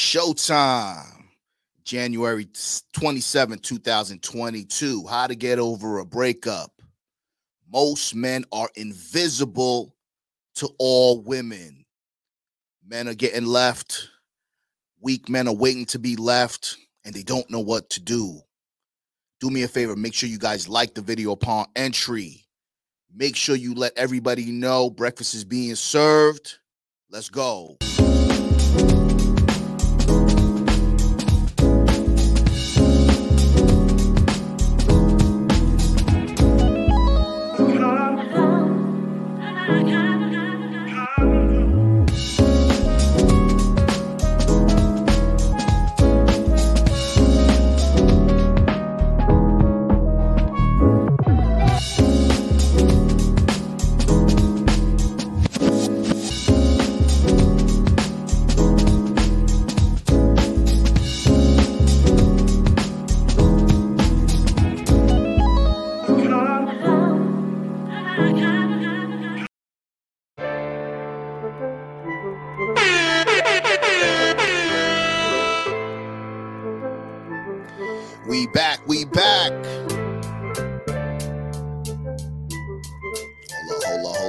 Showtime, January 27, 2022. How to get over a breakup. Most men are invisible to all women. Men are getting left. Weak men are waiting to be left, and they don't know what to do. Do me a favor, make sure you guys like the video upon entry. Make sure you let everybody know breakfast is being served. Let's go.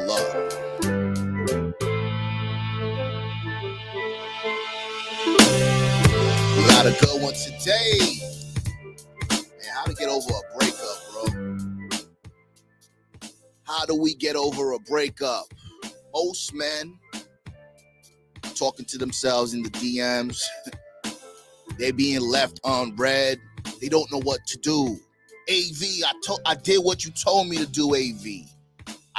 Up. We got a good one today. Man, how to get over a breakup, bro. How do we get over a breakup? Most men talking to themselves in the DMs. They're being left unread. They don't know what to do. AV, I told I did what you told me to do, AV.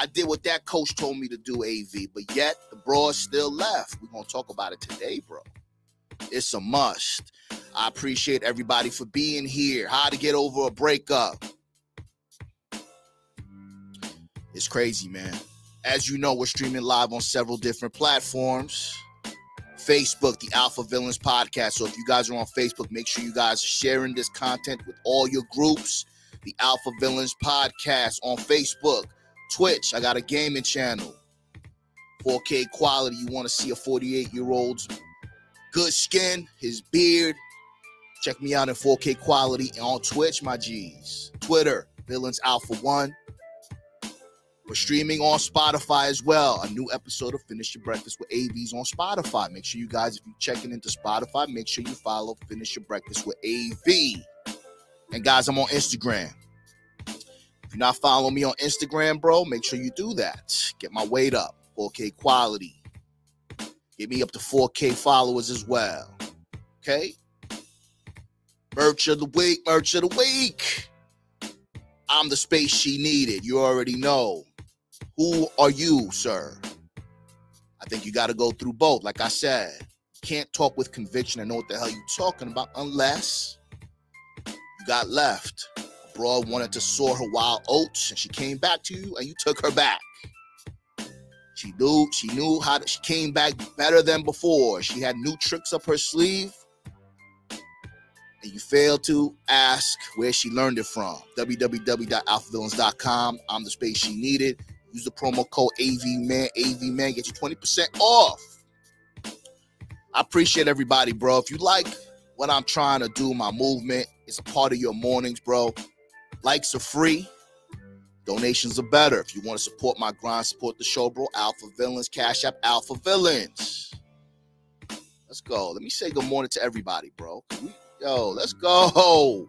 I did what that coach told me to do, AV. But yet the broad still left. We're gonna talk about it today, bro. It's a must. I appreciate everybody for being here. How to get over a breakup. It's crazy, man. As you know, we're streaming live on several different platforms. Facebook, the Alpha Villains Podcast. So if you guys are on Facebook, make sure you guys are sharing this content with all your groups. The Alpha Villains Podcast on Facebook, Twitch. I got a gaming channel. 4K quality. You want to see a 48 year old's good skin, his beard. Check me out in 4K quality on Twitch, my G's. Twitter, Villains Alpha One. We're streaming on Spotify as well. A new episode of Finish Your Breakfast with AVs on Spotify. Make sure you guys, if you're checking into Spotify, make sure you follow Finish Your Breakfast with AV. And guys, I'm on Instagram. You're not following me on Instagram, bro, make sure you do that. Get my weight up, 4K quality. Get me up to 4K followers as well. Okay? Merch of the week, merch of the week. I'm the space she needed. You already know. Who are you, sir? I think you got to go through both. Like I said, can't talk with conviction and know what the hell you talking about unless you got left. Broad wanted to soar her wild oats, and she came back to you, and you took her back. She knew she knew how to, she came back better than before. She had new tricks up her sleeve, and you failed to ask where she learned it from. www.alphavillains.com. I'm the space she needed. Use the promo code AVMAN. AVMAN get you 20% off. I appreciate everybody, bro. If you like what I'm trying to do, my movement, it's a part of your mornings, bro. Likes are free. Donations are better. If you want to support my grind, support the show, bro. Alpha Villains, Cash App, Alpha Villains. Let's go. Let me say good morning to everybody, bro. Yo, let's go.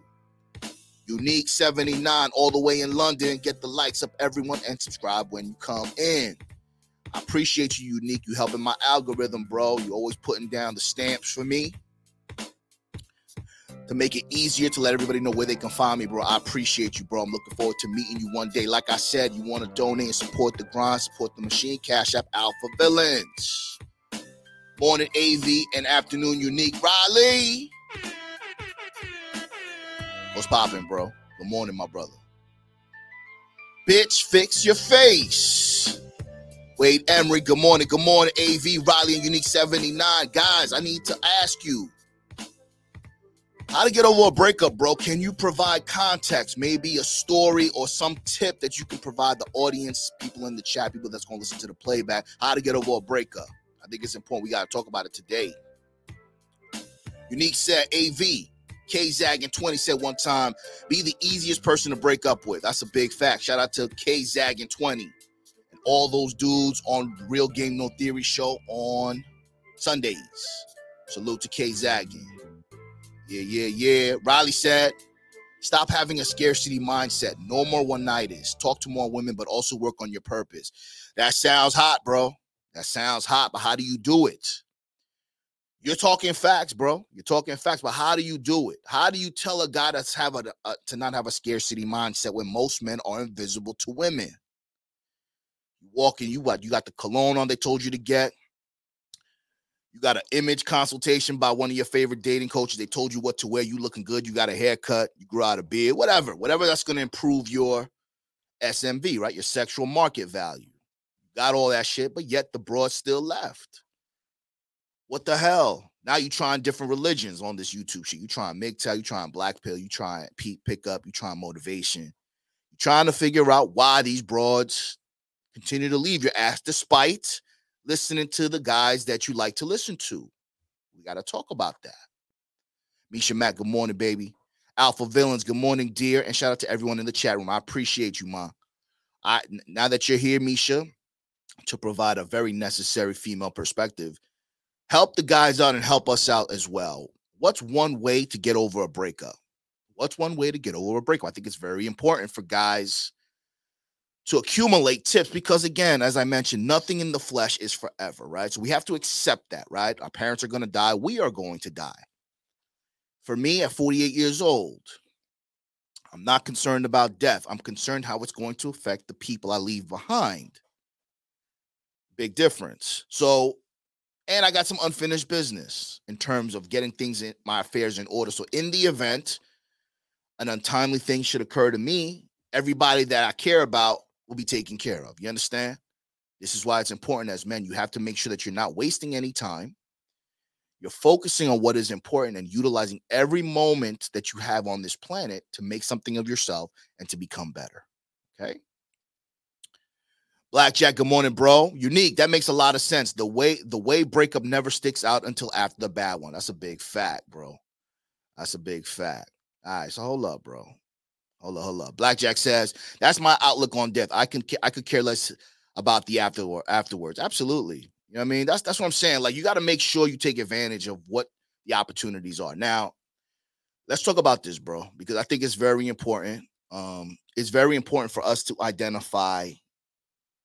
Unique 79 all the way in London. Get the likes up, everyone, and subscribe when you come in. I appreciate you, Unique. You helping my algorithm, bro. You always putting down the stamps for me to make it easier to let everybody know where they can find me, bro. I appreciate you, bro. I'm looking forward to meeting you one day. Like I said, you want to donate and support the grind, support the machine, Cash App Alpha Villains. Morning AV and afternoon Unique. Riley. What's popping, bro? Good morning, my brother. Bitch, fix your face. Wade Emery, good morning. Good morning, AV, Riley, and Unique 79. Guys, I need to ask you how to get over a breakup, bro. Can you provide context, maybe a story or some tip that you can provide the audience, people in the chat, people that's going to listen to the playback, how to get over a breakup? I think it's important. We got to talk about it today. Unique said AV. K Zag and 20 said one time, be the easiest person to break up with. That's a big fact. Shout out to K Zag and 20 and all those dudes on Real Game No Theory show on Sundays. Salute to K Zagging. Yeah, yeah, yeah. Riley said, stop having a scarcity mindset. No more one nighters. Talk to more women, but also work on your purpose. That sounds hot, bro. That sounds hot, but how do you do it? You're talking facts, bro. You're talking facts, but how do you do it? How do you tell a guy that's have a, a to not have a scarcity mindset when most men are invisible to women? You walk in, you what? You got the cologne on they told you to get. You got an image consultation by one of your favorite dating coaches. They told you what to wear. You looking good. You got a haircut. You grew out a beard. Whatever, whatever that's going to improve your SMV, right? Your sexual market value. Got all that shit, but yet the broad still left. What the hell? Now you trying different religions on this YouTube shit. You trying MGTOW, you trying black pill, you trying Pete pickup, you trying motivation. You trying to figure out why these broads continue to leave your ass despite listening to the guys that you like to listen to. We got to talk about that. Misha Matt, good morning, baby. Alpha Villains, good morning, dear. And shout out to everyone in the chat room. I appreciate you, ma. I now that you're here, Misha, to provide a very necessary female perspective, help the guys out and help us out as well. What's one way to get over a breakup? What's one way to get over a breakup? I think it's very important for guys to accumulate tips because again as i mentioned nothing in the flesh is forever right? So we have to accept that right? Our parents are going to die. We are going to die. For me at 48 years old i'm not concerned about death. I'm concerned how it's going to affect the people i leave behind. Big difference. So and i got some unfinished business in terms of getting things in my affairs in order. So in the event an untimely thing should occur to me everybody that i care about will be taken care of. You understand? This is why it's important as men. You have to make sure that you're not wasting any time. You're focusing on what is important and utilizing every moment that you have on this planet to make something of yourself and to become better. Okay. Blackjack, good morning, bro. Unique. That makes a lot of sense. The way the way breakup never sticks out until after the bad one. That's a big fact, bro. That's a big fact. All right, so hold up, bro. Hold up, hold up. Blackjack says that's my outlook on death. I can I could care less about the after afterwards. Absolutely. You know what I mean? That's that's what I'm saying. Like you got to make sure you take advantage of what the opportunities are. Now, let's talk about this, bro, because I think it's very important. Um, it's very important for us to identify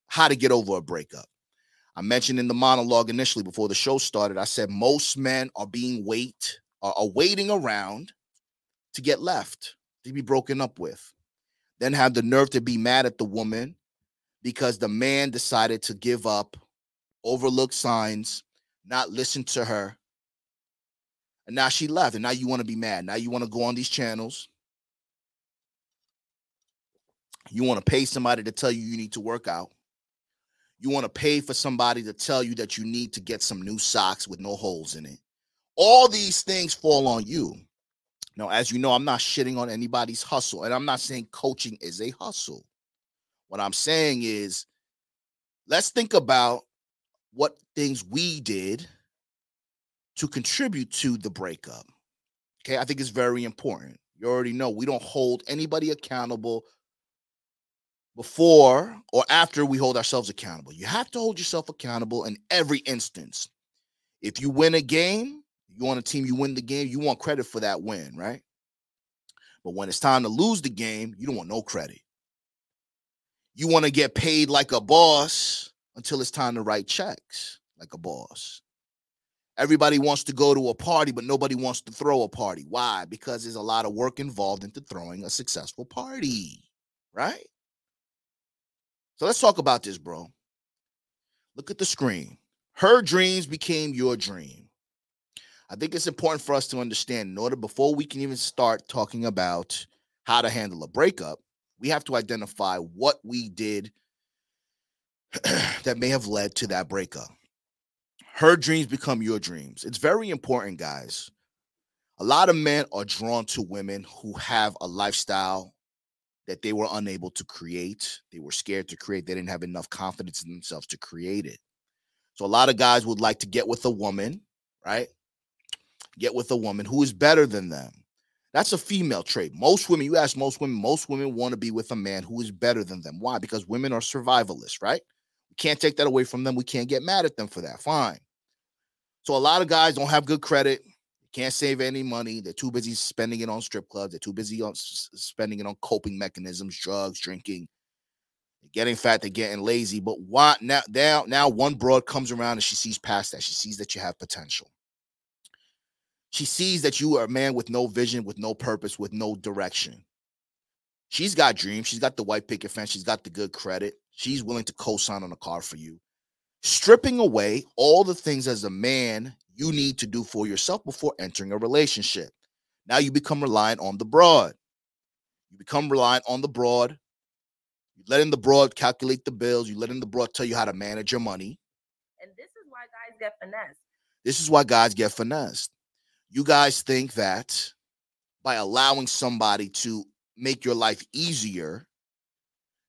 how to get over a breakup. I mentioned in the monologue initially before the show started, I said most men are being wait are, are waiting around to get left to be broken up with, then have the nerve to be mad at the woman because the man decided to give up, overlook signs, not listen to her. And now she left, and now you want to be mad. Now you want to go on these channels. You want to pay somebody to tell you you need to work out. You want to pay for somebody to tell you that you need to get some new socks with no holes in it. All these things fall on you. Now, as you know, I'm not shitting on anybody's hustle, and I'm not saying coaching is a hustle. What I'm saying is, let's think about what things we did to contribute to the breakup. Okay, I think it's very important. You already know we don't hold anybody accountable before or after we hold ourselves accountable. You have to hold yourself accountable in every instance. If you win a game, you on a team, you win the game, you want credit for that win, right? But when it's time to lose the game, you don't want no credit. You want to get paid like a boss until it's time to write checks like a boss. Everybody wants to go to a party, but nobody wants to throw a party. Why? Because there's a lot of work involved into throwing a successful party, right? So let's talk about this, bro. Look at the screen. Her dreams became your dream. I think it's important for us to understand in order before we can even start talking about how to handle a breakup, we have to identify what we did that may have led to that breakup. Her dreams become your dreams. It's very important, guys. A lot of men are drawn to women who have a lifestyle that they were unable to create. They were scared to create. They didn't have enough confidence in themselves to create it. So a lot of guys would like to get with a woman, right? Get with a woman who is better than them. That's a female trait. Most women, you ask most women, most women want to be with a man who is better than them. Why? Because women are survivalists, right? We can't take that away from them. We can't get mad at them for that. Fine. So a lot of guys don't have good credit, can't save any money. They're too busy spending it on strip clubs. They're too busy on spending it on coping mechanisms, drugs, drinking. They're getting fat. They're getting lazy. But why now? Now, now one broad comes around and she sees past that. She sees that you have potential. She sees that you are a man with no vision, with no purpose, with no direction. She's got dreams. She's got the white picket fence. She's got the good credit. She's willing to co-sign on a car for you. Stripping away all the things as a man you need to do for yourself before entering a relationship. Now you become reliant on the broad. You become reliant on the broad. You let in the broad calculate the bills. You let in the broad tell you how to manage your money. And this is why guys get finessed. This is why guys get finessed you guys think that by allowing somebody to make your life easier,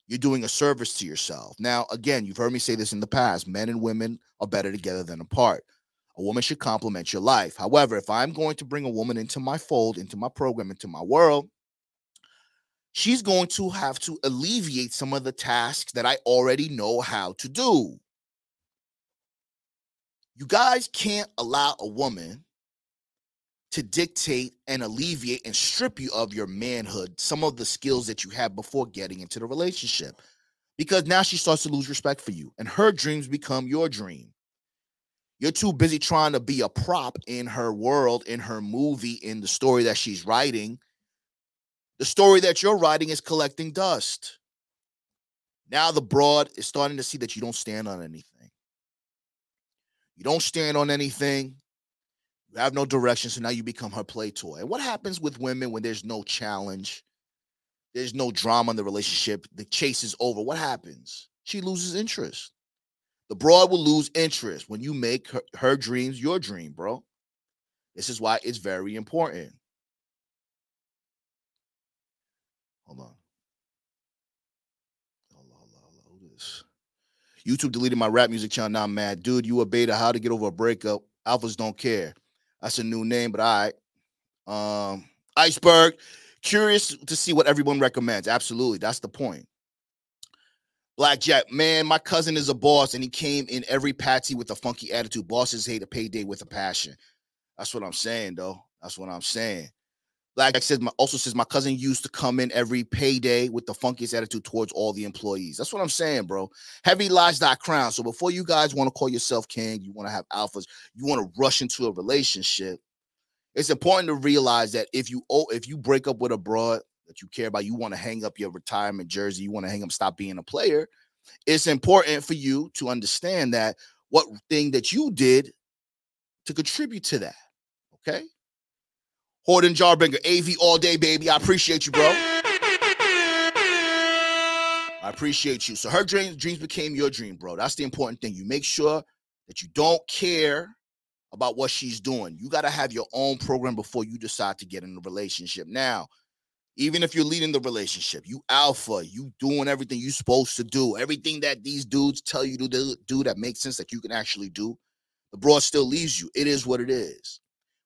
you're doing a service to yourself. Now, again, you've heard me say this in the past men and women are better together than apart. A woman should complement your life. However, if I'm going to bring a woman into my fold, into my program, into my world, she's going to have to alleviate some of the tasks that I already know how to do. You guys can't allow a woman to dictate and alleviate and strip you of your manhood, some of the skills that you had before getting into the relationship. Because now she starts to lose respect for you, and her dreams become your dream. You're too busy trying to be a prop in her world, in her movie, in the story that she's writing. The story that you're writing is collecting dust. Now the broad is starting to see that you don't stand on anything. You don't stand on anything. You have no direction, so now you become her play toy. And what happens with women when there's no challenge? There's no drama in the relationship. The chase is over. What happens? She loses interest. The broad will lose interest when you make her, her dreams your dream, bro. This is why it's very important. Hold on. YouTube deleted my rap music channel. Now I'm mad. Dude, you a beta. How to get over a breakup. Alphas don't care. That's a new name, but all right. Um, Iceberg. Curious to see what everyone recommends. Absolutely. That's the point. Blackjack, man, my cousin is a boss and he came in every patsy with a funky attitude. Bosses hate a payday with a passion. That's what I'm saying, though. That's what I'm saying. Blackjack says my, also says my cousin used to come in every payday with the funkiest attitude towards all the employees. That's what I'm saying, bro. Heavy lies that crown. So before you guys want to call yourself king, you want to have alphas, you want to rush into a relationship. It's important to realize that if you oh, if you break up with a broad that you care about, you want to hang up your retirement jersey, you want to hang up, stop being a player. It's important for you to understand that what thing that you did to contribute to that. Okay. Horton Jarbinger, AV all day, baby. I appreciate you, bro. I appreciate you. So her dreams, dreams became your dream, bro. That's the important thing. You make sure that you don't care about what she's doing. You got to have your own program before you decide to get in a relationship. Now, even if you're leading the relationship, you alpha, you doing everything you're supposed to do, everything that these dudes tell you to do that makes sense that you can actually do, the broad still leaves you. It is what it is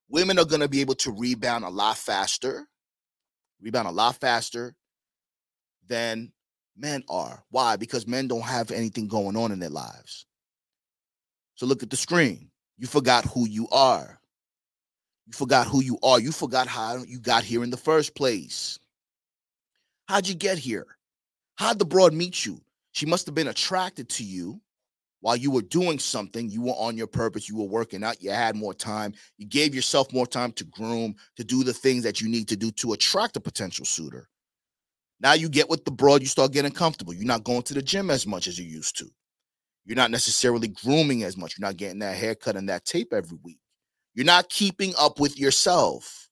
women are going to be able to rebound a lot faster, rebound a lot faster than men are. Why? Because men don't have anything going on in their lives. So look at the screen. You forgot who you are. You forgot who you are. You forgot how you got here in the first place. How'd you get here? How'd the broad meet you? She must have been attracted to you while you were doing something, you were on your purpose, you were working out, you had more time, you gave yourself more time to groom, to do the things that you need to do to attract a potential suitor. Now you get with the broad, you start getting comfortable. You're not going to the gym as much as you used to. You're not necessarily grooming as much. You're not getting that haircut and that tape every week. You're not keeping up with yourself.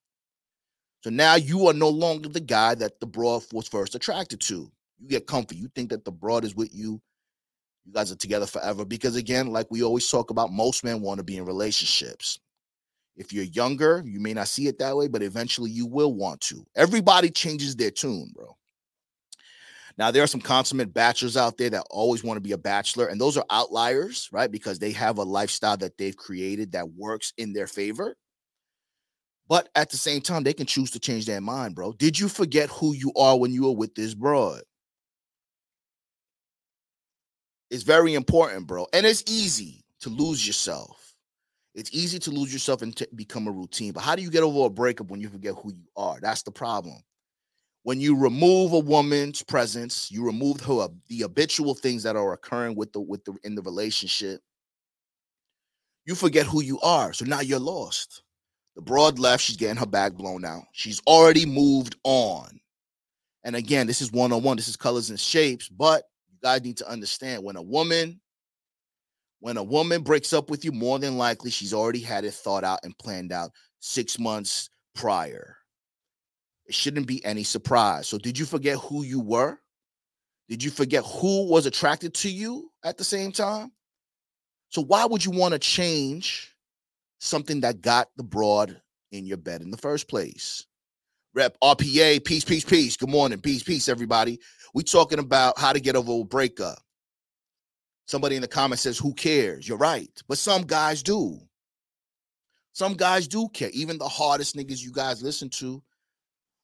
So now you are no longer the guy that the broad was first attracted to. You get comfy. You think that the broad is with you you guys are together forever. Because again like we always talk about most men want to be in relationships. If you're younger you may not see it that way but eventually you will want to. Everybody changes their tune bro. Now there are some consummate bachelors out there that always want to be a bachelor and those are outliers right? Because they have a lifestyle that they've created that works in their favor. But at the same time, they can choose to change their mind, bro. Did you forget who you are when you were with this broad? It's very important, bro. And it's easy to lose yourself. It's easy to lose yourself and to become a routine. But how do you get over a breakup when you forget who you are? That's the problem. When you remove a woman's presence, you remove her the habitual things that are occurring with the with the in the relationship. You forget who you are. So now you're lost. The broad left, she's getting her back blown out. She's already moved on. And again, this is one on one. This is colors and shapes, but guys need to understand when a woman when a woman breaks up with you, more than likely she's already had it thought out and planned out six months prior. It shouldn't be any surprise. So, did you forget who you were? Did you forget who was attracted to you at the same time? So, why would you want to change something that got the broad in your bed in the first place? Rep RPA, peace, peace, peace. Good morning, peace, peace, everybody. We talking about how to get over a breakup. Somebody in the comments says, Who cares? You're right. But some guys do. Some guys do care. Even the hardest niggas you guys listen to,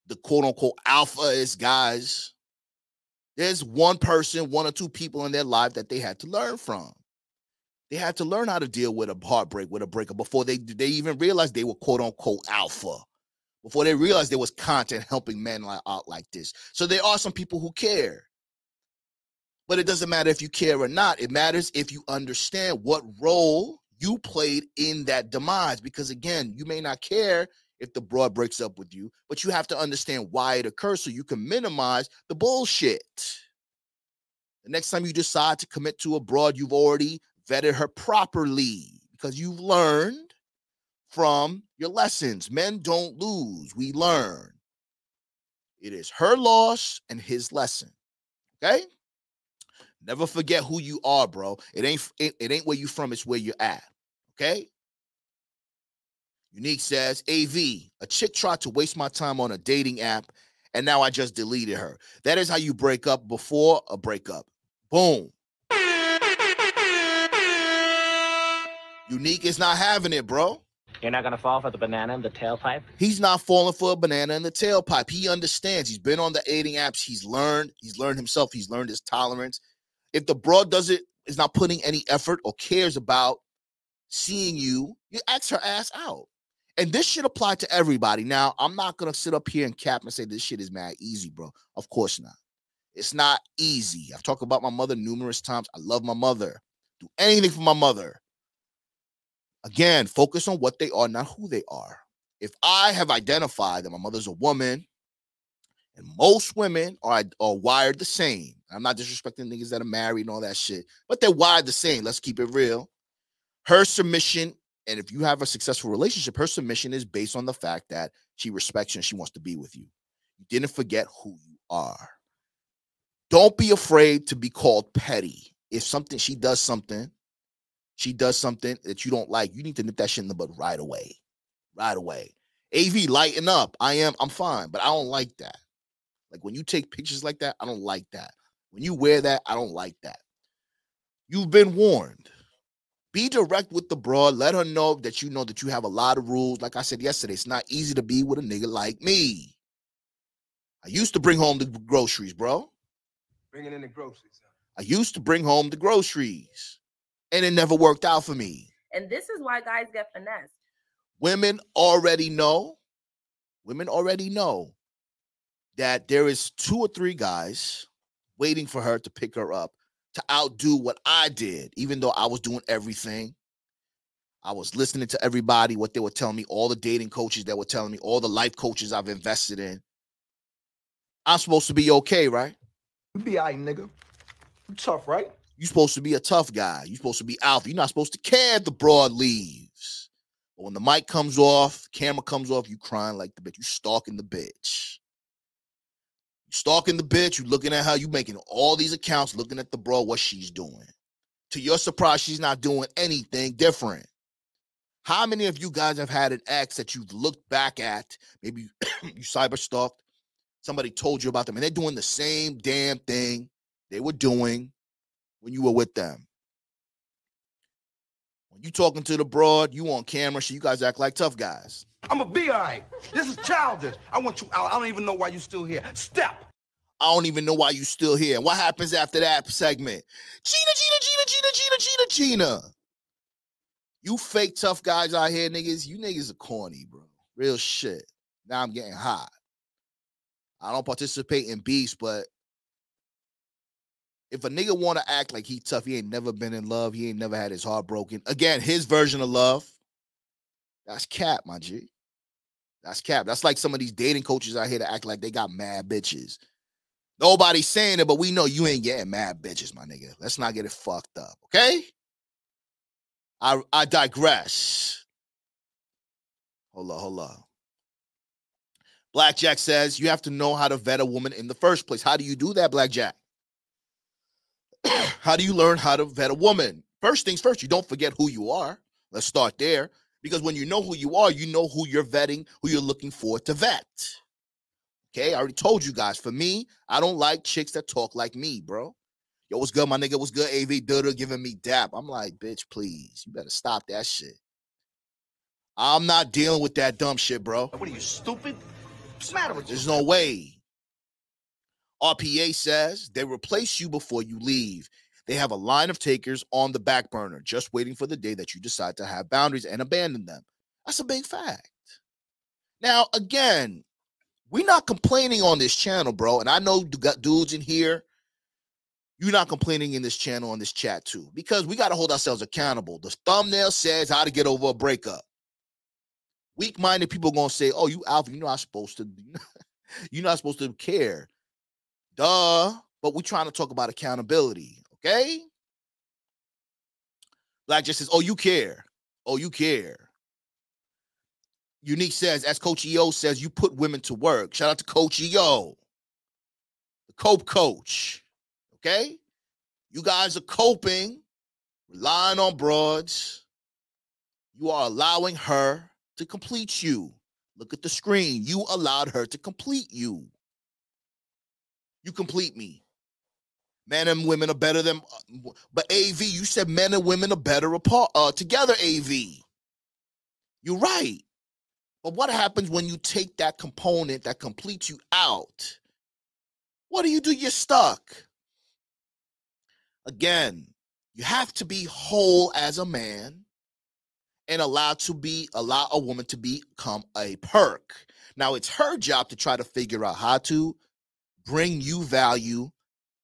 the quote unquote alpha is guys. There's one person, one or two people in their life that they had to learn from. They had to learn how to deal with a heartbreak, with a breakup before they they even realized they were quote unquote alpha. Before they realized there was content helping men out like this. So there are some people who care. But it doesn't matter if you care or not. It matters if you understand what role you played in that demise. Because again, you may not care if the broad breaks up with you, but you have to understand why it occurs so you can minimize the bullshit. The next time you decide to commit to a broad, you've already vetted her properly because you've learned from your lessons. Men don't lose, we learn. It is her loss and his lesson. Okay? Never forget who you are, bro. It ain't it, ain't where you from, it's where you're at. Okay? Unique says, AV, a chick tried to waste my time on a dating app, and now I just deleted her. That is how you break up before a breakup. Boom. Unique is not having it, bro. You're not gonna fall for the banana in the tailpipe? He's not falling for a banana in the tailpipe. He understands. He's been on the dating apps. He's learned. He's learned himself. He's learned his tolerance if the broad doesn't is not putting any effort or cares about seeing you, you ask her ass out. And this should apply to everybody. Now, I'm not gonna sit up here and cap and say this shit is mad easy, bro. Of course not. It's not easy. I've talked about my mother numerous times. I love my mother. Do anything for my mother. Again, focus on what they are, not who they are. If I have identified that my mother's a woman, and most women are, are wired the same. I'm not disrespecting niggas that are married and all that shit, but they're wired the same. Let's keep it real. Her submission, and if you have a successful relationship, her submission is based on the fact that she respects you and she wants to be with you. You didn't forget who you are. Don't be afraid to be called petty. If something she does something, she does something that you don't like, you need to nip that shit in the bud right away. Right away. AV, lighten up. I am, I'm fine, but I don't like that. Like when you take pictures like that, I don't like that. When you wear that, I don't like that. You've been warned. Be direct with the broad. Let her know that you know that you have a lot of rules. Like I said yesterday, it's not easy to be with a nigga like me. I used to bring home the groceries, bro. Bringing in the groceries. I used to bring home the groceries, and it never worked out for me. And this is why guys get finessed. Women already know. Women already know that there is two or three guys waiting for her to pick her up to outdo what I did, even though I was doing everything. I was listening to everybody, what they were telling me, all the dating coaches that were telling me, all the life coaches I've invested in. I'm supposed to be okay, right? You be all right, nigga. You tough, right? You're supposed to be a tough guy. You're supposed to be alpha. You're not supposed to care the broad leaves. But when the mic comes off, camera comes off, you crying like the bitch. You stalking the bitch. You stalking the bitch, you looking at her, you making all these accounts, looking at the bro, what she's doing. To your surprise, she's not doing anything different. How many of you guys have had an ex that you've looked back at? Maybe you cyber stalked, somebody told you about them, and they're doing the same damn thing they were doing when you were with them. When you talking to the broad, you on camera, so you guys act like tough guys. I'm a be all right. This is childish. I want you out. I don't even know why you still here. Step. I don't even know why you still here. And what happens after that segment? Gina, Gina, Gina, Gina, Gina, Gina, Gina. You fake tough guys out here, niggas. You niggas are corny, bro. Real shit. Now I'm getting hot. I don't participate in beefs, but if a nigga want to act like he tough, he ain't never been in love. He ain't never had his heart broken. Again, his version of love. That's cap, my G. That's cap. That's like some of these dating coaches out here to act like they got mad bitches. Nobody's saying it, but we know you ain't getting mad bitches, my nigga. Let's not get it fucked up, okay? I I digress. Hold on, hold on. Blackjack says you have to know how to vet a woman in the first place. How do you do that, Blackjack? How do you learn how to vet a woman? First things first, you don't forget who you are. Let's start there. Because when you know who you are, you know who you're vetting, who you're looking for to vet. Okay, I already told you guys. For me, I don't like chicks that talk like me, bro. Yo, what's good, my nigga? What's good? AV Duda giving me dap. I'm like, bitch, please. You better stop that shit. I'm not dealing with that dumb shit, bro. What are you, stupid? What's the matter with you? There's no way. RPA says they replace you before you leave. They have a line of takers on the back burner, just waiting for the day that you decide to have boundaries and abandon them. That's a big fact. Now, again, we're not complaining on this channel, bro. And I know you got dudes in here. You're not complaining in this channel on this chat too, because we got to hold ourselves accountable. The thumbnail says how to get over a breakup. Weak-minded people gonna say, "Oh, you alpha, you're not supposed to. you're not supposed to care." Duh. But we're trying to talk about accountability, okay? Black just says, "Oh, you care. Oh, you care." Unique says, as Coach EO says, you put women to work. Shout out to Coach EO, the cope coach. Okay. You guys are coping, relying on broads. You are allowing her to complete you. Look at the screen. You allowed her to complete you. You complete me. Men and women are better than, but AV, you said men and women are better apart uh, together. AV, you're right. But what happens when you take that component that completes you out? What do you do? You're stuck. Again, you have to be whole as a man and allow to be allow a woman to become a perk. Now it's her job to try to figure out how to bring you value,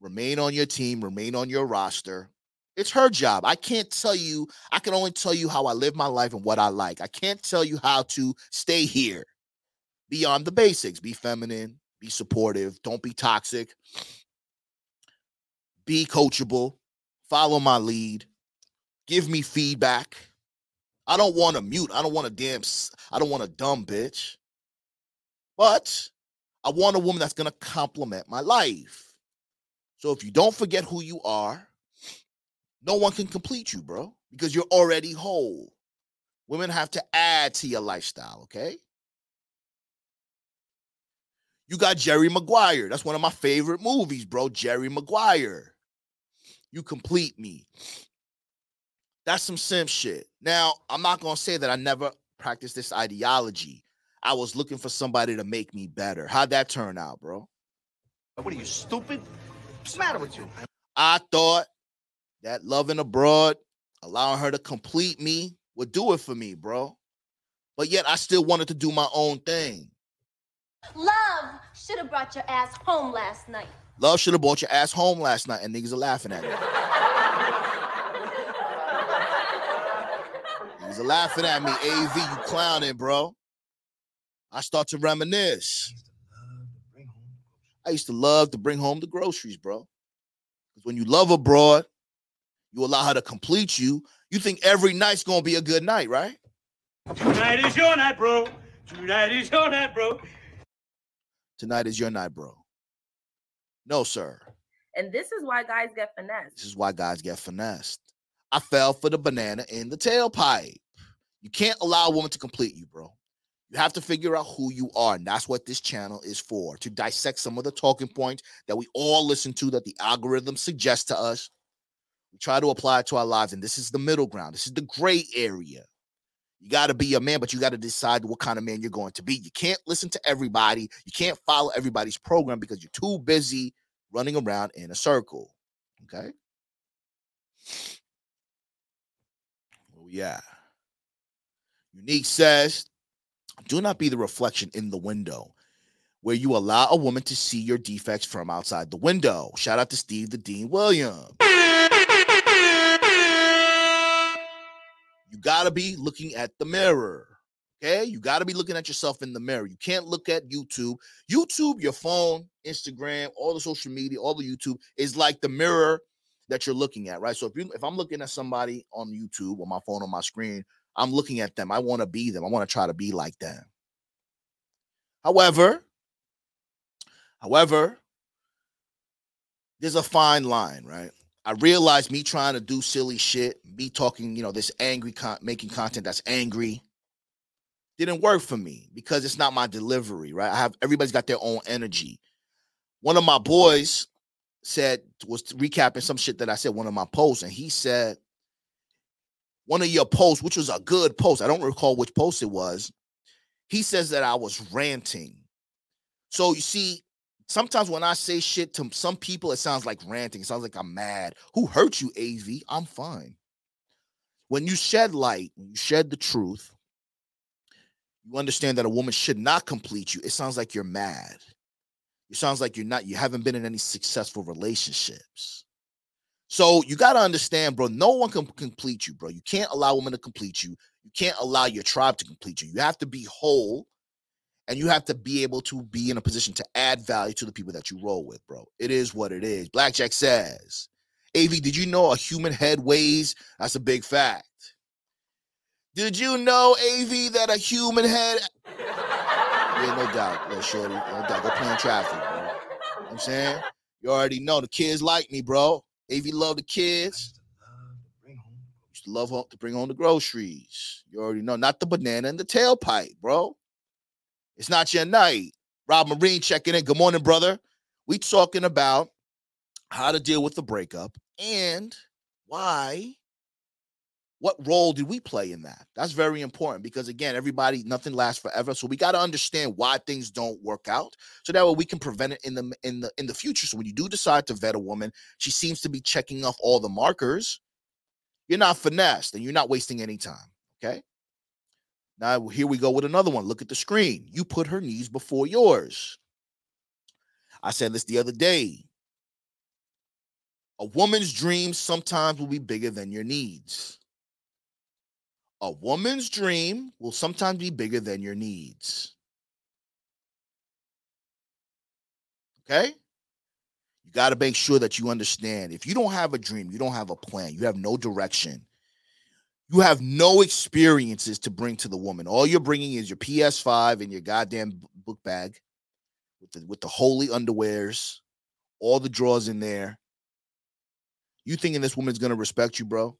remain on your team, remain on your roster, it's her job. I can't tell you, I can only tell you how I live my life and what I like. I can't tell you how to stay here beyond the basics. Be feminine, be supportive, don't be toxic, be coachable, follow my lead, give me feedback. I don't want to mute. I don't want a damn, I don't want a dumb bitch. But I want a woman that's going to complement my life. So if you don't forget who you are, no one can complete you, bro, because you're already whole. Women have to add to your lifestyle, okay? You got Jerry Maguire. That's one of my favorite movies, bro. Jerry Maguire. You complete me. That's some sim shit. Now, I'm not going to say that I never practiced this ideology. I was looking for somebody to make me better. How'd that turn out, bro? What are you, stupid? What's the matter with you? I thought that loving abroad, allowing her to complete me would do it for me, bro. But yet I still wanted to do my own thing. Love should have brought your ass home last night. Love should have brought your ass home last night, and niggas are laughing at me. niggas are laughing at me. AV, you clowning, bro. I start to reminisce. I used to love to bring home the groceries, bro. Because when you love abroad, you allow her to complete you, you think every night's gonna be a good night, right? Tonight is your night, bro. Tonight is your night, bro. Tonight is your night, bro. No, sir. And this is why guys get finessed. This is why guys get finessed. I fell for the banana in the tailpipe. You can't allow a woman to complete you, bro. You have to figure out who you are. And that's what this channel is for to dissect some of the talking points that we all listen to that the algorithm suggests to us We try to apply it to our lives, and this is the middle ground. This is the gray area. You got to be a man, but you got to decide what kind of man you're going to be. You can't listen to everybody. You can't follow everybody's program because you're too busy running around in a circle. Okay. Oh, yeah. Unique says, do not be the reflection in the window where you allow a woman to see your defects from outside the window. Shout out to Steve the Dean Williams. You got to be looking at the mirror. Okay. You got to be looking at yourself in the mirror. You can't look at YouTube. YouTube, your phone, Instagram, all the social media, all the YouTube is like the mirror that you're looking at, right? So if you if I'm looking at somebody on YouTube on my phone on my screen, I'm looking at them. I want to be them. I want to try to be like them. However, however, there's a fine line, right? I realized me trying to do silly shit, me talking, you know, this angry con- making content that's angry didn't work for me because it's not my delivery, right? I have everybody's got their own energy. One of my boys said was recapping some shit that I said one of my posts, and he said one of your posts, which was a good post. I don't recall which post it was. He says that I was ranting. So you see, sometimes when I say shit to some people, it sounds like ranting. It sounds like I'm mad. Who hurt you, AV? I'm fine. When you shed light, when you shed the truth, you understand that a woman should not complete you. It sounds like you're mad. It sounds like you're not, you haven't been in any successful relationships. So you got to understand, bro, no one can complete you, bro. You can't allow women to complete you. You can't allow your tribe to complete you. You have to be whole and you have to be able to be in a position to add value to the people that you roll with, bro. It is what it is. Blackjack says, AV, did you know a human head weighs? That's a big fact. Did you know, AV, that a human head yeah, no doubt, little shorty. No doubt. Go playing traffic, bro. You know I'm saying? You already know the kids like me, bro. AV love the kids. Used to love home to bring home the groceries. You already know. Not the banana and the tailpipe, bro. It's not your night. Rob Marine checking in. Good morning, brother. We talking about how to deal with the breakup and why what role did we play in that? That's very important because again everybody nothing lasts forever. So we got to understand why things don't work out so that way we can prevent it in the in the in the future. So when you do decide to vet a woman she seems to be checking off all the markers. You're not finessed and you're not wasting any time okay? Now here we go with another one. Look at the screen. You put her needs before yours. I said this the other day. A woman's dreams sometimes will be bigger than your needs a woman's dream will sometimes be bigger than your needs. Okay? You got to make sure that you understand. If you don't have a dream, you don't have a plan, you have no direction, you have no experiences to bring to the woman. All you're bringing is your PS5 and your goddamn book bag with the, with the holy underwears, all the drawers in there. You thinking this woman's going to respect you, bro?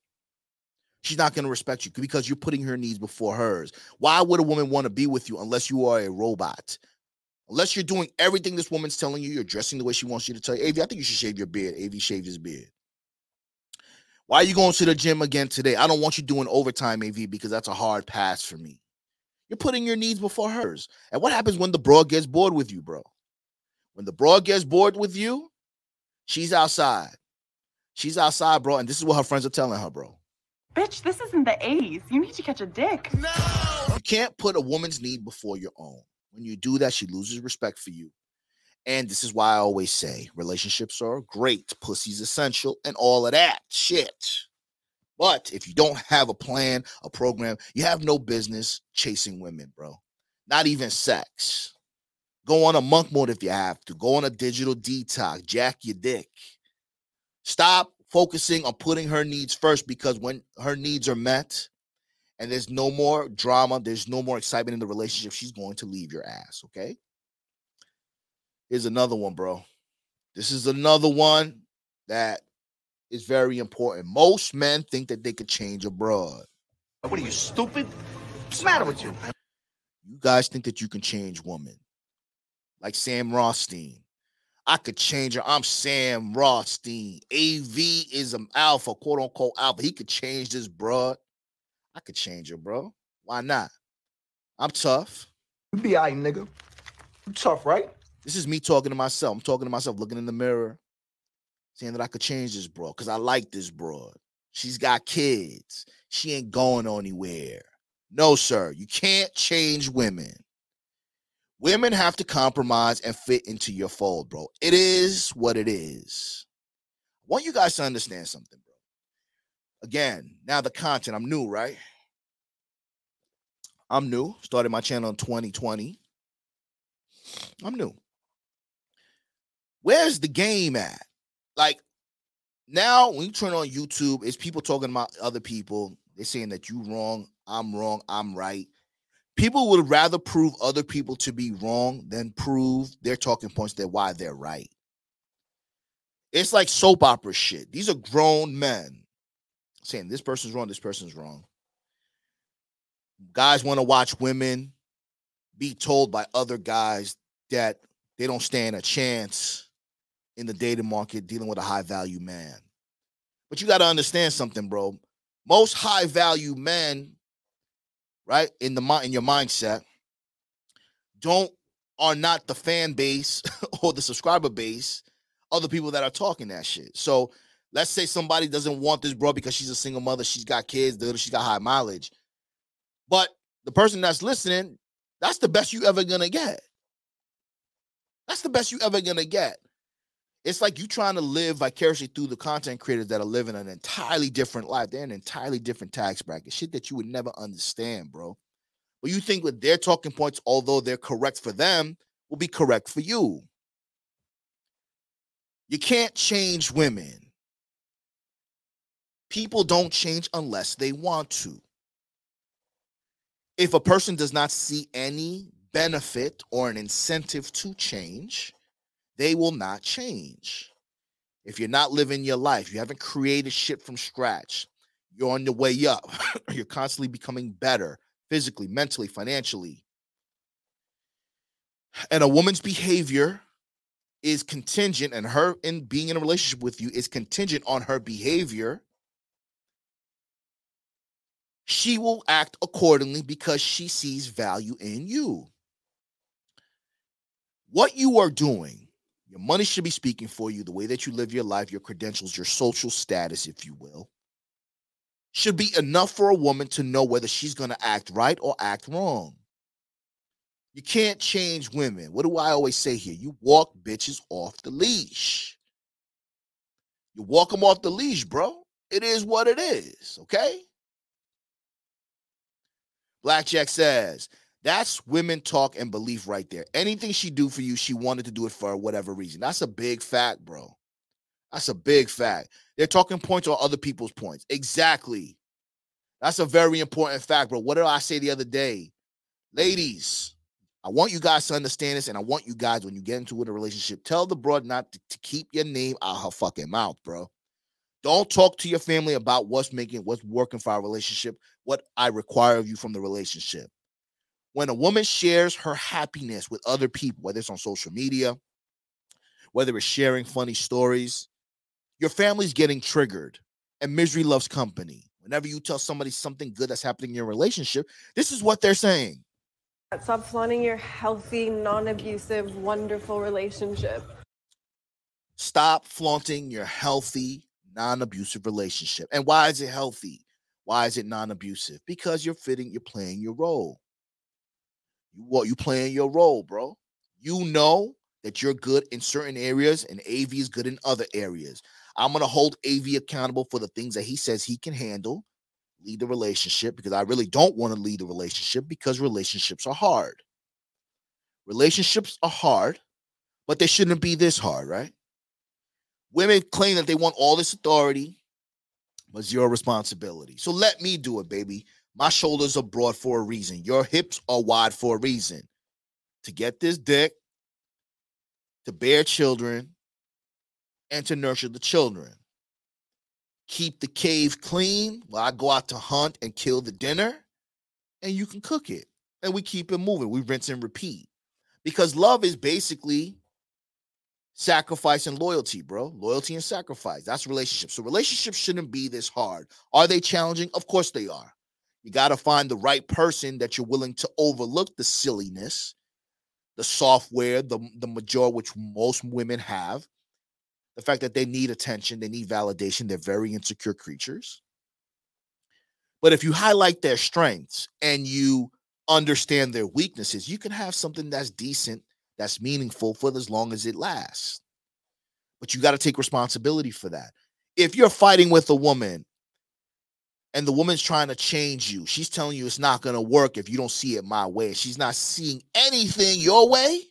She's not going to respect you because you're putting her needs before hers. Why would a woman want to be with you unless you are a robot? Unless you're doing everything this woman's telling you, you're dressing the way she wants you to tell you. AV, I think you should shave your beard. AV shaved his beard. Why are you going to the gym again today? I don't want you doing overtime, AV, because that's a hard pass for me. You're putting your needs before hers. And what happens when the broad gets bored with you, bro? When the broad gets bored with you, she's outside. She's outside, bro. And this is what her friends are telling her, bro. Bitch, this isn't the 80s. You need to catch a dick. No! You can't put a woman's need before your own. When you do that, she loses respect for you. And this is why I always say relationships are great, pussy's essential, and all of that shit. But if you don't have a plan, a program, you have no business chasing women, bro. Not even sex. Go on a monk mode if you have to. Go on a digital detox. Jack your dick. Stop focusing on putting her needs first because when her needs are met and there's no more drama, there's no more excitement in the relationship, she's going to leave your ass. Okay. Here's another one, bro. This is another one that is very important. Most men think that they could change abroad. What are you, stupid? What's the matter with you? You guys think that you can change women. Like Sam Rothstein. I could change her. I'm Sam Rothstein. AV is an alpha, quote unquote alpha. He could change this broad. I could change her, bro. Why not? I'm tough. You be alright, nigga. You tough, right? This is me talking to myself. I'm talking to myself, looking in the mirror, saying that I could change this broad because I like this broad. She's got kids. She ain't going anywhere. No, sir. You can't change women. Women have to compromise and fit into your fold, bro. It is what it is. I want you guys to understand something, bro. Again, now the content, I'm new, right? I'm new. Started my channel in 2020. I'm new. Where's the game at? Like now, when you turn on YouTube, it's people talking about other people. They're saying that you wrong, I'm wrong, I'm right. People would rather prove other people to be wrong than prove their talking points that why they're right. It's like soap opera shit. These are grown men saying this person's wrong, this person's wrong. Guys want to watch women be told by other guys that they don't stand a chance in the dating market dealing with a high value man. But you got to understand something, bro. Most high value men, right, in the in your mindset, don't are not the fan base or the subscriber base of the people that are talking that shit. So let's say somebody doesn't want this bro because she's a single mother, she's got kids, she's got high mileage. But the person that's listening, that's the best you ever gonna get. That's the best you ever gonna get. It's like you trying to live vicariously through the content creators that are living an entirely different life. They're an entirely different tax bracket. Shit that you would never understand, bro. But you think with their talking points, although they're correct for them, will be correct for you. You can't change women. People don't change unless they want to. If a person does not see any benefit or an incentive to change, they will not change. If you're not living your life, you haven't created shit from scratch, you're on the way up, you're constantly becoming better physically, mentally, financially. And a woman's behavior is contingent, and her in being in a relationship with you is contingent on her behavior. She will act accordingly because she sees value in you. What you are doing your money should be speaking for you. The way that you live your life, your credentials, your social status, if you will, should be enough for a woman to know whether she's going to act right or act wrong. You can't change women. What do I always say here? You walk bitches off the leash. You walk them off the leash, bro. It is what it is, okay? Blackjack says, that's women talk and belief right there. Anything she do for you, she wanted to do it for whatever reason. That's a big fact, bro. That's a big fact. They're talking points or other people's points. Exactly. That's a very important fact, bro. What did I say the other day? Ladies, I want you guys to understand this, and I want you guys, when you get into a relationship, tell the broad not to, to keep your name out her fucking mouth, bro. Don't talk to your family about what's making, what's working for our relationship, what I require of you from the relationship when a woman shares her happiness with other people, whether it's on social media, whether it's sharing funny stories, your family's getting triggered and misery loves company. Whenever you tell somebody something good that's happening in your relationship, this is what they're saying. Stop flaunting your healthy, non abusive, wonderful relationship. Stop flaunting your healthy, non abusive relationship. And why is it healthy? Why is it non abusive? Because you're fitting, you're playing your role. You what you playing your role, bro. You know that you're good in certain areas and AV is good in other areas. I'm gonna hold AV accountable for the things that he says he can handle, lead the relationship because I really don't want to lead the relationship because relationships are hard. Relationships are hard, but they shouldn't be this hard, right? Women claim that they want all this authority, but zero responsibility. So let me do it, baby. My shoulders are broad for a reason. Your hips are wide for a reason. To get this dick, to bear children, and to nurture the children. Keep the cave clean while I go out to hunt and kill the dinner, and you can cook it. And we keep it moving. We rinse and repeat. Because love is basically sacrifice and loyalty, bro. Loyalty and sacrifice. That's relationships. So relationships shouldn't be this hard. Are they challenging? Of course they are. You got to find the right person that you're willing to overlook the silliness, the software, the the majority which most women have, the fact that they need attention, they need validation, they're very insecure creatures. But if you highlight their strengths and you understand their weaknesses, you can have something that's decent, that's meaningful for as long as it lasts. But you got to take responsibility for that. If you're fighting with a woman and the woman's trying to change you, she's telling you it's not going to work if you don't see it my way. She's not seeing anything your way.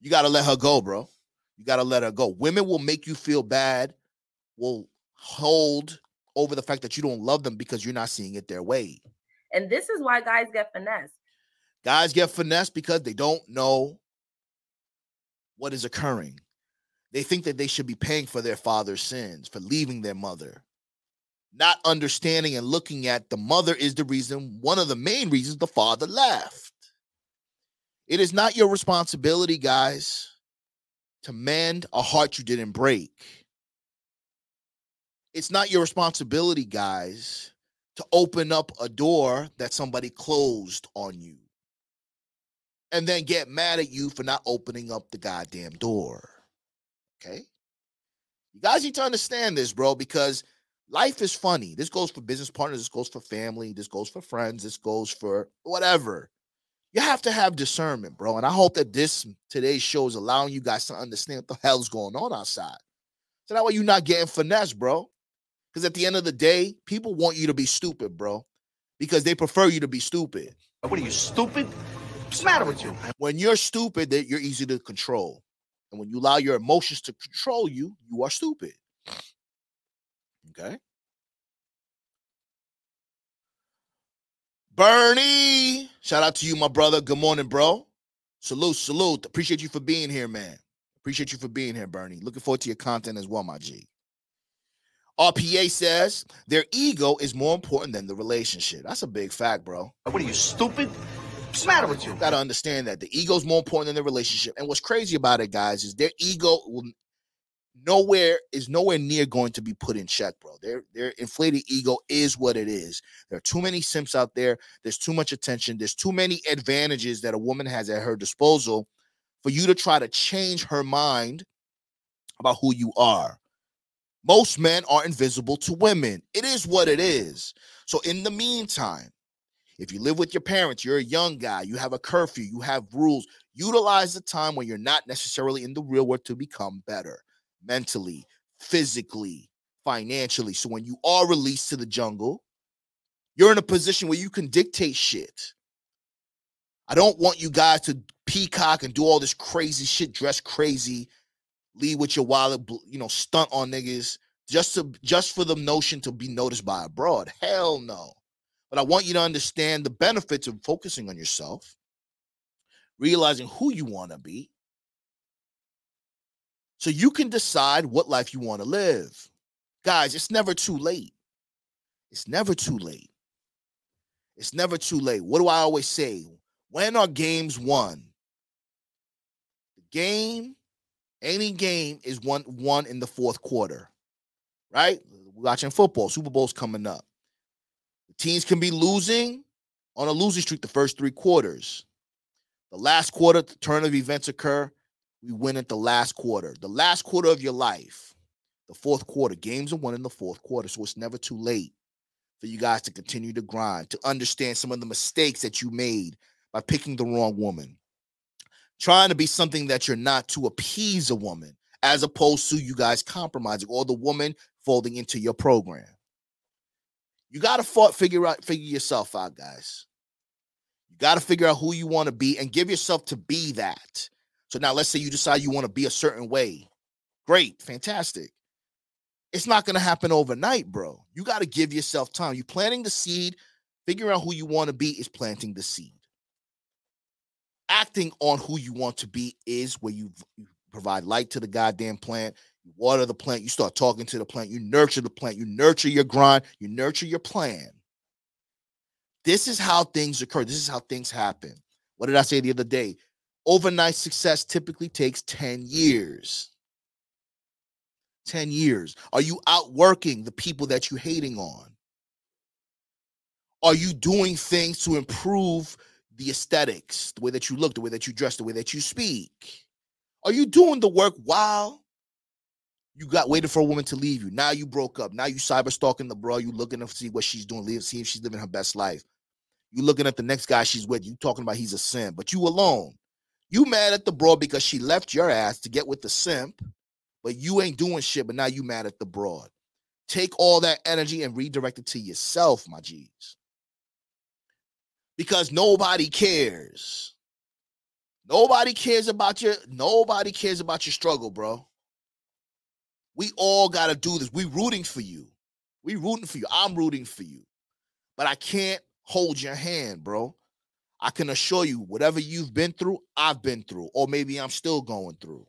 You got to let her go, bro. You got to let her go. Women will make you feel bad, will hold over the fact that you don't love them because you're not seeing it their way. And this is why guys get finessed. Guys get finessed because they don't know what is occurring. They think that they should be paying for their father's sins, for leaving their mother. Not understanding and looking at the mother is the reason, one of the main reasons the father left. It is not your responsibility, guys, to mend a heart you didn't break. It's not your responsibility, guys, to open up a door that somebody closed on you and then get mad at you for not opening up the goddamn door. Okay? You guys need to understand this, bro, because life is funny. This goes for business partners, this goes for family, this goes for friends, this goes for whatever. You have to have discernment, bro. And I hope that this today's show is allowing you guys to understand what the hell's going on outside. So that way you're not getting finesse, bro. Because at the end of the day, people want you to be stupid, bro, because they prefer you to be stupid. What are you, stupid? What's the matter with you? When you're stupid, that you're easy to control. And when you allow your emotions to control you, you are stupid. Okay. Bernie, shout out to you, my brother. Good morning, bro. Salute, salute. Appreciate you for being here, man. Appreciate you for being here, Bernie. Looking forward to your content as well, my G. RPA says their ego is more important than the relationship. That's a big fact, bro. What are you, stupid? What's the matter with you? Got to understand that the ego is more important than the relationship. And what's crazy about it, guys, is their ego will nowhere is nowhere near going to be put in check, bro. Their their inflated ego is what it is. There are too many simps out there. There's too much attention. There's too many advantages that a woman has at her disposal for you to try to change her mind about who you are. Most men are invisible to women. It is what it is. So, in the meantime, if you live with your parents, you're a young guy, you have a curfew, you have rules, utilize the time when you're not necessarily in the real world to become better mentally, physically, financially. So, when you are released to the jungle, you're in a position where you can dictate shit. I don't want you guys to peacock and do all this crazy shit, dress crazy, leave with your wallet, you know, stunt on niggas just to just for the notion to be noticed by a broad. Hell no. But I want you to understand the benefits of focusing on yourself, realizing who you want to be, so you can decide what life you want to live. Guys, it's never too late. It's never too late. It's never too late. What do I always say? When are games won? The game any game is one one in the fourth quarter, right? We're watching football. Super Bowl's coming up. The teams can be losing on a losing streak the first three quarters. The last quarter, the turn of events occur. We win at the last quarter. The last quarter of your life, the fourth quarter. Games are won in the fourth quarter, so it's never too late for you guys to continue to grind, to understand some of the mistakes that you made by picking the wrong woman trying to be something that you're not to appease a woman, as opposed to you guys compromising or the woman folding into your program. You got to figure out, figure yourself out, guys. You got to figure out who you want to be and give yourself to be that. So now let's say you decide you want to be a certain way. Great, fantastic. It's not going to happen overnight, bro. You got to give yourself time. You planting the seed, figuring out who you want to be is planting the seed acting on who you want to be is where you, provide light to the goddamn plant, you water the plant, you start talking to the plant, you nurture the plant, you nurture your grind, you nurture your plan. This is how things occur. This is how things happen. What did I say the other day? Overnight success typically takes 10 years. 10 years. Are you outworking the people that you're hating on? Are you doing things to improve the aesthetics, the way that you look, the way that you dress, the way that you speak? Are you doing the work while you got waited for a woman to leave you? Now you broke up. Now you cyber stalking the bro. You looking to see what she's doing, see if she's living her best life. You looking at the next guy she's with. You talking about he's a simp, but you alone. You mad at the broad because she left your ass to get with the simp, but you ain't doing shit. But now you mad at the broad. Take all that energy and redirect it to yourself, my G's. Because nobody cares. Nobody cares about your nobody cares about your struggle, bro. We all gotta do this. We rooting for you. We rooting for you. I'm rooting for you. But I can't hold your hand, bro. I can assure you, whatever you've been through, I've been through, or maybe I'm still going through.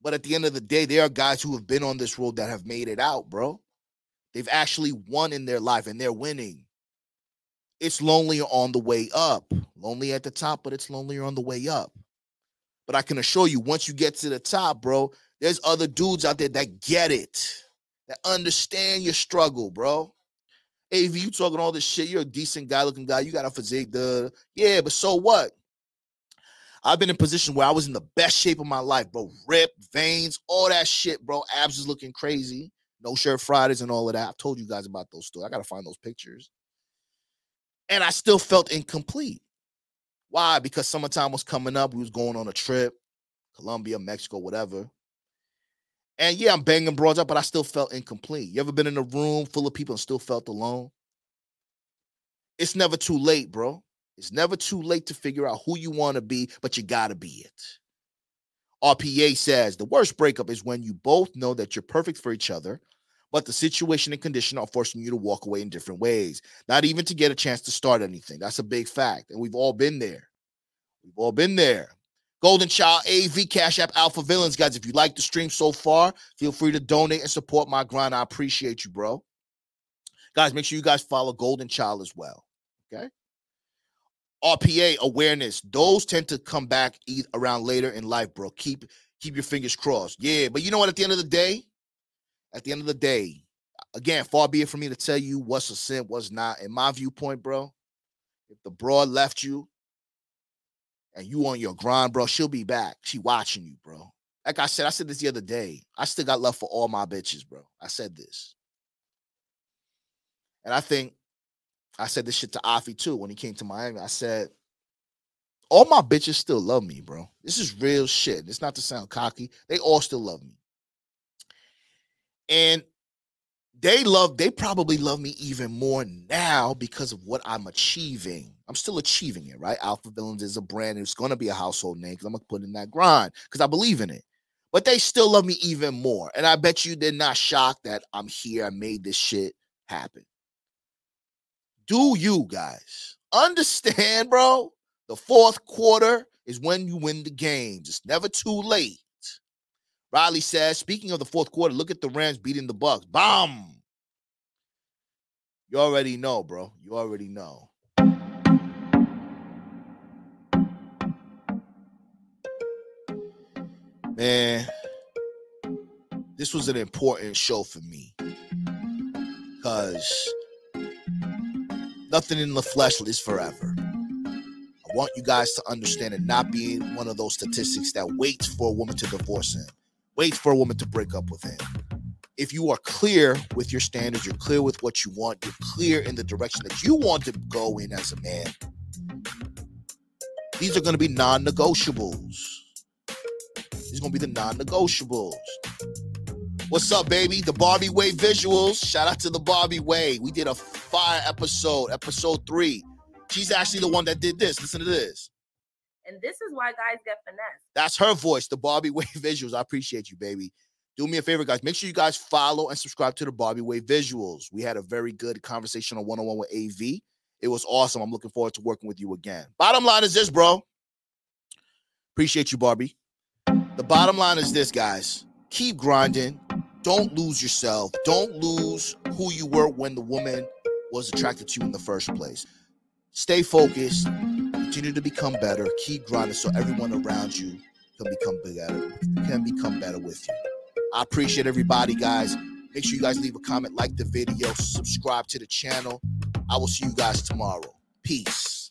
But at the end of the day, there are guys who have been on this road that have made it out, bro. They've actually won in their life and they're winning. It's lonelier on the way up. Lonely at the top, but it's lonelier on the way up. But I can assure you, once you get to the top, bro, there's other dudes out there that get it, that understand your struggle, bro. AV, you talking all this shit. You're a decent guy looking guy. You got a physique, duh. Yeah, but so what? I've been in a position where I was in the best shape of my life, bro. Rip, veins, all that shit, bro. Abs is looking crazy. No shirt Fridays and all of that. I've told you guys about those stories. I gotta find those pictures. And I still felt incomplete. Why? Because summertime was coming up. We was going on a trip, Colombia, Mexico, whatever. And yeah, I'm banging broads up, but I still felt incomplete. You ever been in a room full of people and still felt alone? It's never too late, bro. It's never too late to figure out who you want to be, but you got to be it. RPA says the worst breakup is when you both know that you're perfect for each other, but the situation and condition are forcing you to walk away in different ways, not even to get a chance to start anything. That's a big fact. And we've all been there. We've all been there. Golden Child AV Cash App Alpha Villains, guys. If you like the stream so far, feel free to donate and support my grind. I appreciate you, bro. Guys, make sure you guys follow Golden Child as well. Okay. RPA awareness; those tend to come back around later in life, bro. Keep keep your fingers crossed. Yeah, but you know what? At the end of the day, at the end of the day, again, far be it for me to tell you what's a sin, what's not. In my viewpoint, bro, if the broad left you, and you on your grind, bro, she'll be back. She watching you, bro. Like I said, I said this the other day. I still got love for all my bitches, bro. I said this. And I think I said this shit to Afi too when he came to Miami. I said, all my bitches still love me, bro. This is real shit. It's not to sound cocky. They all still love me. And they love, they probably love me even more now because of what I'm achieving. I'm still achieving it, right? Alpha Villains is a brand. It's going to be a household name because I'm going to put in that grind because I believe in it. But they still love me even more. And I bet you they're not shocked that I'm here. I made this shit happen. Do you guys understand, bro? The fourth quarter is when you win the games. It's never too late. Riley says, speaking of the fourth quarter, look at the Rams beating the Bucks. Bomb. You already know, bro. You already know. Man, this was an important show for me because nothing in the flesh is forever. I want you guys to understand and not be one of those statistics that waits for a woman to divorce him, waits for a woman to break up with him. If you are clear with your standards, you're clear with what you want, you're clear in the direction that you want to go in as a man, these are going to be non negotiables. Going to be the non negotiables. What's up, baby? The Barbie Way visuals. Shout out to the Barbie Way. We did a fire episode, episode three. She's actually the one that did this. Listen to this. And this is why guys get finesse. That's her voice, the Barbie Way visuals. I appreciate you, baby. Do me a favor, guys. Make sure you guys follow and subscribe to the Barbie Way visuals. We had a very good conversation on one on one with AV. It was awesome. I'm looking forward to working with you again. Bottom line is this, bro. Appreciate you, Barbie. The bottom line is this, guys. Keep grinding. Don't lose yourself. Don't lose who you were when the woman was attracted to you in the first place. Stay focused. Continue to become better. Keep grinding so everyone around you can become better. Can become better with you. I appreciate everybody, guys. Make sure you guys leave a comment, like the video, subscribe to the channel. I will see you guys tomorrow. Peace.